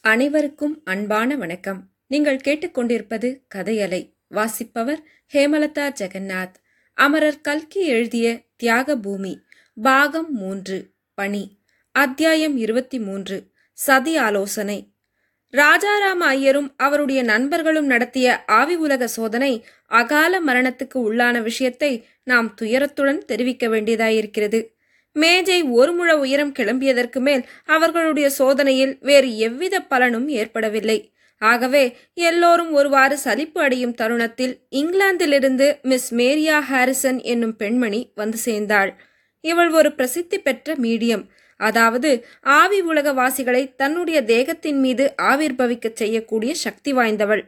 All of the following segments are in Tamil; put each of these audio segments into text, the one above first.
அனைவருக்கும் அன்பான வணக்கம். நீங்கள் கேட்டுக்கொண்டிருப்பது கதையலை வாசிப்பவர் ஹேமலதா ஜெகநாத். அமரர் கல்கி எழுதிய தியாக பூமி பாகம் மூன்று பணி அத்தியாயம் இருபத்தி மூன்று சதி ஆலோசனை. ராஜாராம ஐயரும் அவருடைய நண்பர்களும் நடத்திய ஆவி உலக சோதனை அகால மரணத்துக்கு உள்ளான விஷயத்தை நாம் துயரத்துடன் தெரிவிக்க வேண்டியதாயிருக்கிறது. மேஜை ஒரு முழ உயரம் கிளம்பியதற்கு மேல் அவர்களுடைய சோதனையில் வேறு எவ்வித பலனும் ஏற்படவில்லை. ஆகவே எல்லோரும் ஒருவாறு சலிப்பு அடையும் தருணத்தில் இங்கிலாந்திலிருந்து மிஸ் மேரியா ஹாரிசன் என்னும் பெண்மணி வந்து சேர்ந்தாள். இவள் ஒரு பிரசித்தி பெற்ற மீடியம். அதாவது ஆவி உலகவாசிகளை தன்னுடைய தேகத்தின் மீது ஆவிர்பவிக்கச் செய்யக்கூடிய சக்தி வாய்ந்தவள்.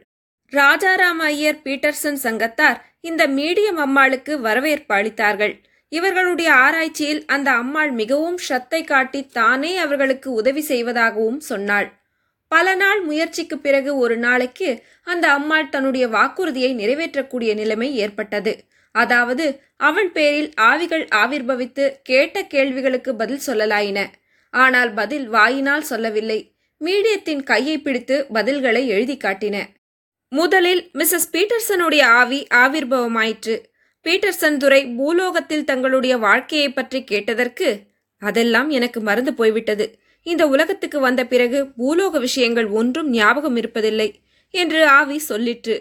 ராஜாராம ஐயர் பீட்டர்சன் சங்கத்தார் இந்த மீடியம் அம்மாளுக்கு வரவேற்பு அளித்தார்கள். இவர்களுடைய ஆராய்ச்சியில் அந்த அம்மாள் மிகவும் ஷத்தை காட்டி தானே அவர்களுக்கு உதவி செய்வதாகவும் சொன்னாள். பல நாள் முயற்சிக்கு பிறகு ஒரு நாளைக்கு அந்த அம்மாள் தன்னுடைய வாக்குறுதியை நிறைவேற்றக்கூடிய நிலைமை ஏற்பட்டது. அதாவது அவள் பேரில் ஆவிகள் ஆவிர்பவித்து கேட்ட கேள்விகளுக்கு பதில் சொல்லலாயின. ஆனால் பதில் வாயினால் சொல்லவில்லை. மீடியத்தின் கையை பிடித்து பதில்களை எழுதி காட்டின. முதலில் மிஸ்ஸஸ் பீட்டர்சனுடைய ஆவி ஆவிர்பவமாயிற்று. பீட்டர்சன் துரை பூலோகத்தில் தங்களுடைய வாழ்க்கையை பற்றி கேட்டதற்கு அதெல்லாம் எனக்கு மறந்து போய்விட்டது. இந்த உலகத்துக்கு வந்த பிறகு பூலோக விஷயங்கள் ஒன்றும் ஞாபகம் இருப்பதில்லை என்று ஆவி சொல்லிற்று.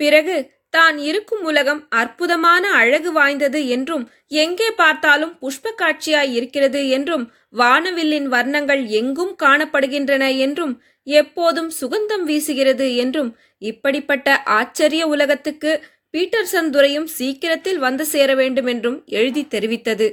பிறகு தான் இருக்கும் உலகம் அற்புதமான அழகு வாய்ந்தது என்றும் எங்கே பார்த்தாலும் புஷ்ப காட்சியாய் இருக்கிறது என்றும் வானவில்லின் வர்ணங்கள் எங்கும் காணப்படுகின்றன என்றும் எப்போதும் சுகந்தம் வீசுகிறது என்றும் இப்படிப்பட்ட ஆச்சரிய உலகத்துக்கு பீட்டர்சன் துறையும் சீக்கிரத்தில் வந்து சேர வேண்டும் என்றும் எழுதி தெரிவித்தது.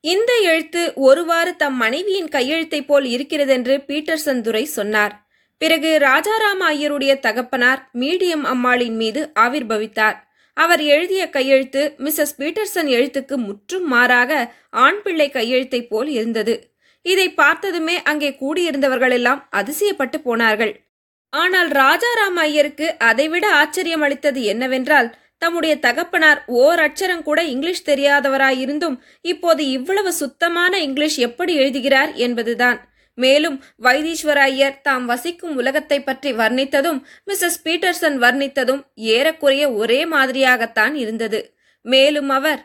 இந்த எழுத்து ஒருவாறு தம் மனைவியின் கையெழுத்தைப் போல் இருக்கிறதென்று பீட்டர்சன் துரை சொன்னார். பிறகு ராஜாராம ஐயருடைய தகப்பனார் மீடியம் அம்மாளின் மீது ஆவிர்பவித்தார். அவர் எழுதிய கையெழுத்து மிஸ்ஸஸ் பீட்டர்சன் எழுத்துக்கு முற்றும் மாறாக ஆண் பிள்ளை கையெழுத்தைப் போல் இருந்தது. இதை பார்த்ததுமே அங்கே கூடியிருந்தவர்களெல்லாம் அதிசயப்பட்டு போனார்கள். ஆனால் ராஜாராம ஐயருக்கு அதைவிட ஆச்சரியம் அளித்தது என்னவென்றால் தம்முடைய தகப்பனார் ஓர் அச்சரம் கூட இங்கிலீஷ் தெரியாதவராயிருந்தும் இப்போது இவ்வளவு சுத்தமான இங்கிலீஷ் எப்படி எழுதுகிறார் என்பதுதான். மேலும் வைத்தீஸ்வர ஐயர் தாம் வசிக்கும் உலகத்தை பற்றி வர்ணித்ததும் மிஸ்ஸஸ் பீட்டர்சன் வர்ணித்ததும் ஏறக்குறைய ஒரே மாதிரியாகத்தான் இருந்தது. மேலும் அவர்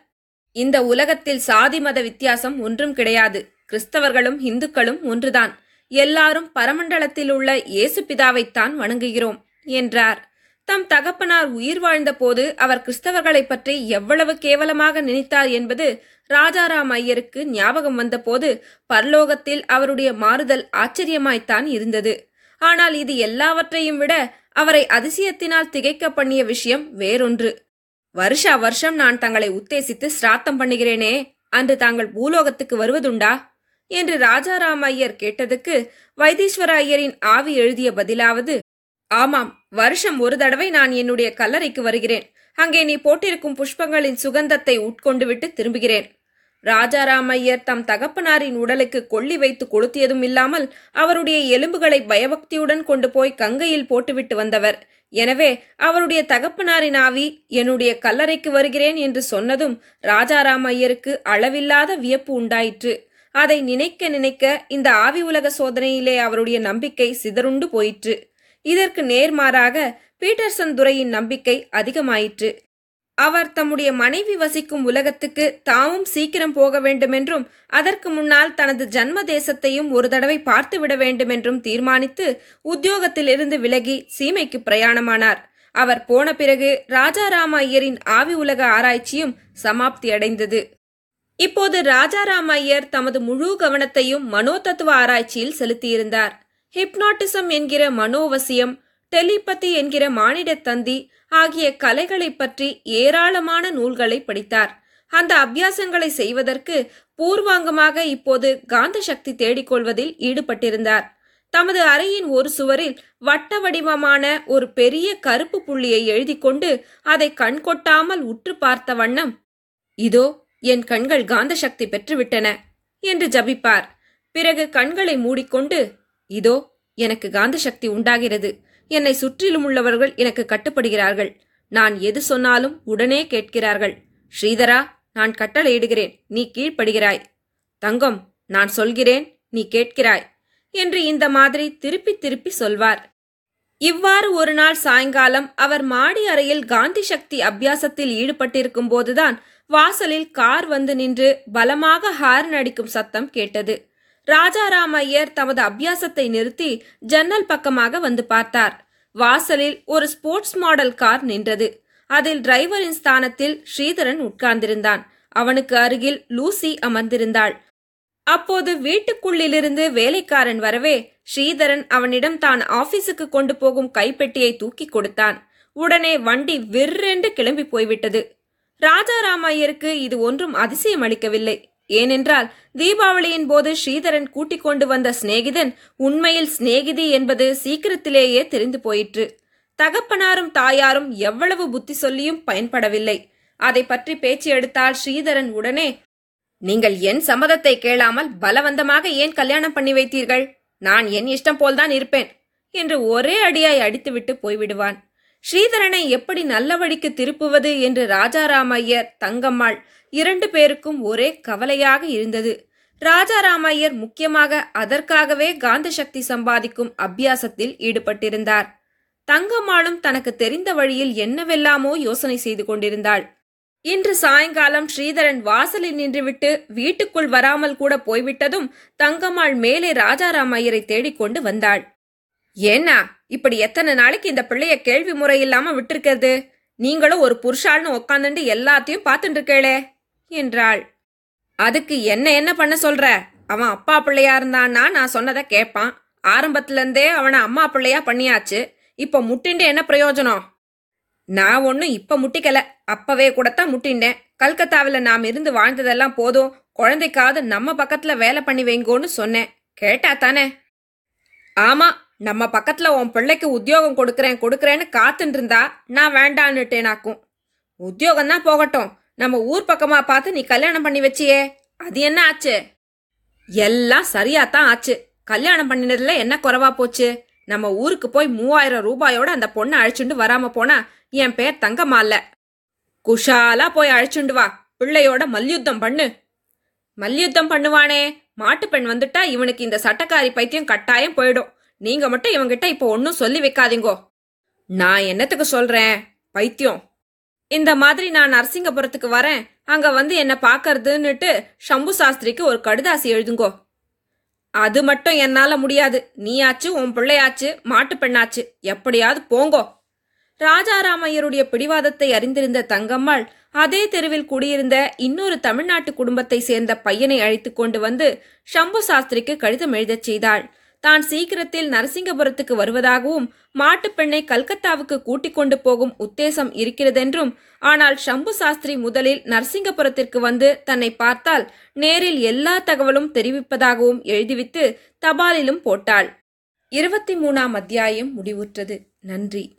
இந்த உலகத்தில் சாதி மத வித்தியாசம் ஒன்றும் கிடையாது. கிறிஸ்தவர்களும் இந்துக்களும் ஒன்றுதான். எல்லாரும் பரமண்டலத்தில் உள்ள இயேசு பிதாவைத்தான் வணங்குகிறோம் என்றார். தம் தகப்பனார் உயிர் வாழ்ந்தபோது அவர் கிறிஸ்தவர்களை பற்றி எவ்வளவு கேவலமாக நினைத்தார் என்பது ராஜாராம் ஐயருக்கு ஞாபகம் வந்தபோது பரலோகத்தில் அவருடைய மாறுதல் ஆச்சரியமாய்த்தான் இருந்தது. ஆனால் இது எல்லாவற்றையும் விட அவரை அதிசயத்தினால் திகைக்க பண்ணிய விஷயம் வேறொன்று. வருஷா வருஷம் நான் தங்களை உத்தேசித்து சிராத்தம் பண்ணுகிறேனே அன்று தாங்கள் பூலோகத்துக்கு வருவதுண்டா? என்று ராஜாராம் ஐயர் கேட்டதுக்கு வைத்தீஸ்வர ஐயரின் ஆவி எழுதிய பதிலாவது ஆமாம் வருஷம் ஒரு தடவை நான் என்னுடைய கல்லறைக்கு வருகிறேன். அங்கே நீ போட்டிருக்கும் புஷ்பங்களின் சுகந்தத்தை உட்கொண்டு விட்டு திரும்புகிறேன். ராஜாராமையர் தம் தகப்பனாரின் உடலுக்கு கொள்ளி வைத்து கொளுத்தியதும் இல்லாமல் அவருடைய எலும்புகளை பயபக்தியுடன் கொண்டு போய் கங்கையில் போட்டுவிட்டு வந்தவர். எனவே அவருடைய தகப்பனாரின் ஆவி என்னுடைய கல்லறைக்கு வருகிறேன் என்று சொன்னதும் ராஜாராமையருக்கு அளவில்லாத வியப்பு உண்டாயிற்று. அதை நினைக்க நினைக்க இந்த ஆவி உலக சோதனையிலே அவருடைய நம்பிக்கை சிதறுண்டு போயிற்று. இதற்கு நேர்மாறாக பீட்டர்சன் துரையின் நம்பிக்கை அதிகமாயிற்று. அவர் தம்முடைய மனைவி வசிக்கும் உலகத்துக்கு தாமும் சீக்கிரம் போக வேண்டுமென்றும் அதற்கு முன்னால் தனது ஜன்ம தேசத்தையும் ஒரு தடவை பார்த்துவிட வேண்டுமென்றும் தீர்மானித்து உத்தியோகத்திலிருந்து விலகி சீமைக்கு பிரயாணமானார். அவர் போன பிறகு ராஜாராம ஐயரின் ஆவி உலக ஆராய்ச்சியும் சமாப்தி அடைந்தது. இப்போது ராஜாராம ஐயர் தமது முழு கவனத்தையும் மனோதத்துவ ஆராய்ச்சியில் செலுத்தியிருந்தார். ஹிப்னாட்டிசம் என்கிற மனோவசியம் டெலிபதி என்கிற மானிட தந்தி ஆகிய கலைகளைப் பற்றி ஏராளமான நூல்களை படித்தார். அந்த அபியாசங்களை செய்வதற்கு பூர்வாங்கமாக இப்போது காந்த சக்தி தேடிக்கொள்வதில் ஈடுபட்டிருந்தார். தமது அறையின் ஒரு சுவரில் வட்ட வடிவமான ஒரு பெரிய கருப்பு புள்ளியை எழுதி கொண்டு அதை கண்கொட்டாமல் உற்று பார்த்த வண்ணம் இதோ என் கண்கள் காந்த சக்தி பெற்றுவிட்டன என்று ஜபிப்பார். பிறகு கண்களை மூடிக்கொண்டு இதோ எனக்கு காந்த சக்தி உண்டாகிறது. என்னை சுற்றிலும் உள்ளவர்கள் எனக்கு கட்டுப்படுகிறார்கள். நான் எது சொன்னாலும் உடனே கேட்கிறார்கள். ஸ்ரீதரா நான் கட்டளையிடுகிறேன் நீ கீழ்ப்படுகிறாய். தங்கம் நான் சொல்கிறேன் நீ கேட்கிறாய் என்று இந்த மாதிரி திருப்பி திருப்பி சொல்வார். இவ்வாறு ஒரு நாள் சாயங்காலம் அவர் மாடி அறையில் காந்தி சக்தி அபியாசத்தில் ஈடுபட்டிருக்கும் போதுதான் வாசலில் கார் வந்து நின்று பலமாக ஹார்ன் அடிக்கும் சத்தம் கேட்டது. ராஜாராம் ஐயர் தமது அபியாசத்தை நிறுத்தி ஜன்னல் பக்கமாக வந்து பார்த்தார். வாசலில் ஒரு ஸ்போர்ட்ஸ் மாடல் கார் நின்றது. அதில் டிரைவரின் ஸ்தானத்தில் ஸ்ரீதரன் உட்கார்ந்திருந்தான். அவனுக்கு அருகில் லூசி அமர்ந்திருந்தாள். அப்போது வீட்டுக்குள்ளிலிருந்து வேலைக்காரன் வரவே ஸ்ரீதரன் அவனிடம் தான் ஆபீஸுக்கு கொண்டு போகும் கைப்பெட்டியை தூக்கி கொடுத்தான். உடனே வண்டி விற்றென்று கிளம்பி போய்விட்டது. ராஜாராமையருக்கு இது ஒன்றும் அதிசயம் அளிக்கவில்லை ஏனென்றால் தீபாவளியின் போது ஸ்ரீதரன் கூட்டிக் கொண்டு வந்த சிநேகிதன் உண்மையில் சிநேகிதி என்பது சீக்கிரத்திலேயே தெரிந்து போயிற்று. தகப்பனாரும் தாயாரும் எவ்வளவு புத்தி சொல்லியும் பயன்படவில்லை. அதை பற்றி பேச்சு எடுத்தால் ஸ்ரீதரன் உடனே நீங்கள் என் சம்மதத்தை கேளாமல் பலவந்தமாக ஏன் கல்யாணம் பண்ணி வைத்தீர்கள்? நான் என் இஷ்டம் போல்தான் இருப்பேன் என்று ஒரே அடியாய் அடித்துவிட்டு போய்விடுவான். ஸ்ரீதரனை எப்படி நல்ல வழிக்கு திருப்புவது என்று ராஜாராமையர் தங்கம்மாள் இரண்டு பேருக்கும் ஒரே கவலையாக இருந்தது. ராஜாராமையர் முக்கியமாக அதற்காகவே காந்த சக்தி சம்பாதிக்கும் அபியாசத்தில் ஈடுபட்டிருந்தார். தங்கம்மாளும் தனக்கு தெரிந்த வழியில் என்னவெல்லாமோ யோசனை செய்து கொண்டிருந்தாள். இன்று சாயங்காலம் ஸ்ரீதரன் வாசலில் நின்றுவிட்டு வீட்டுக்குள் வராமல் கூட போய்விட்டதும் தங்கம்மாள் மேலே ராஜாராமையரை தேடிக்கொண்டு வந்தாள். ஏன்னா இப்படி எத்தனை நாளைக்கு இந்த பிள்ளைய கேள்வி முறை இல்லாம நீங்களும் ஒரு புருஷாள்னு உக்காந்துட்டு எல்லாத்தையும் பார்த்துட்டு இருக்கேளே! என்றாள். அதுக்கு என்ன என்ன பண்ண சொல்ற? அவன் அப்பா பிள்ளையா இருந்தான்னா நான் சொன்னதை கேட்பான் ஆரம்பத்துலேருந்தே அவனை அம்மா பிள்ளையா பண்ணியாச்சு. இப்போ முட்டிண்டு என்ன பிரயோஜனம்? நான் ஒன்றும் இப்போ முட்டிக்கல. அப்பவே கூடத்தான் முட்டிண்டேன். கல்கத்தாவில் நாம் இருந்து வாழ்ந்ததெல்லாம் போதும். குழந்தைக்காவது நம்ம பக்கத்தில் வேலை பண்ணி வைங்கோன்னு சொன்னேன். கேட்டா தானே? ஆமாம் நம்ம பக்கத்தில் உன் பிள்ளைக்கு உத்தியோகம் கொடுக்குறேன் கொடுக்குறேன்னு காத்துட்டு இருந்தா நான் வேண்டான்னுட்டேனாக்கும். உத்தியோகம் தான் போகட்டும். நம்ம ஊர் பக்கமா பார்த்து நீ கல்யாணம் பண்ணி வச்சியே. அது என்ன ஆச்சு? எல்லாம் சரியாத்தான் ஆச்சு. கல்யாணம் பண்ணினதுல என்ன குறைவா போச்சு? நம்ம ஊருக்கு போய் மூவாயிரம் ரூபாயோட அந்த பொண்ணை அழைச்சுண்டு வராம போனா என் பேர் தங்கம்மா இல்ல. குஷாலா போய் அழைச்சுண்டு வா. பிள்ளையோட மல்யுத்தம் பண்ணு. மல்யுத்தம் பண்ணுவானே. மாட்டுப்பெண் வந்துட்டா இவனுக்கு இந்த சட்டக்காரி பைத்தியம் கட்டாயம் போயிடும். நீங்க மட்டும் இவங்கிட்ட இப்போ ஒன்னும் சொல்லி வைக்காதீங்கோ. நான் என்னத்துக்கு சொல்றேன்? பைத்தியம். இந்த மாதிரி நான் நரசிங்கபுரத்துக்கு வரேன். அங்க வந்து என்ன பாக்கறதுன்னுட்டு சம்பு சாஸ்திரிக்கு ஒரு கடுதாசி எழுதுங்கோ. அது மட்டும் என்னால முடியாது. நீயாச்சு உன் பிள்ளையாச்சு மாட்டுப் பெண்ணாச்சு. எப்படியாவது போங்கோ. ராஜாராமையருடைய பிடிவாதத்தை அறிந்திருந்த தங்கம்மாள் அதே தெருவில் குடியிருந்த இன்னொரு தமிழ்நாட்டு குடும்பத்தை சேர்ந்த பையனை அழைத்து கொண்டு வந்து சம்பு சாஸ்திரிக்கு கடிதம் எழுதச் செய்தாள். தான் சீக்கிரத்தில் நரசிங்கபுரத்துக்கு வருவதாகவும் மாட்டுப் பெண்ணை கல்கத்தாவுக்கு கூட்டிக் கொண்டு போகும் உத்தேசம் இருக்கிறதென்றும் ஆனால் சம்பு சாஸ்திரி முதலில் நரசிங்கபுரத்திற்கு வந்து தன்னை பார்த்தால் நேரில் எல்லா தகவலும் தெரிவிப்பதாகவும் எழுதிவிட்டு தபாலிலும் போட்டாள். இருபத்தி மூணாம் அத்தியாயம் முடிவுற்றது. நன்றி.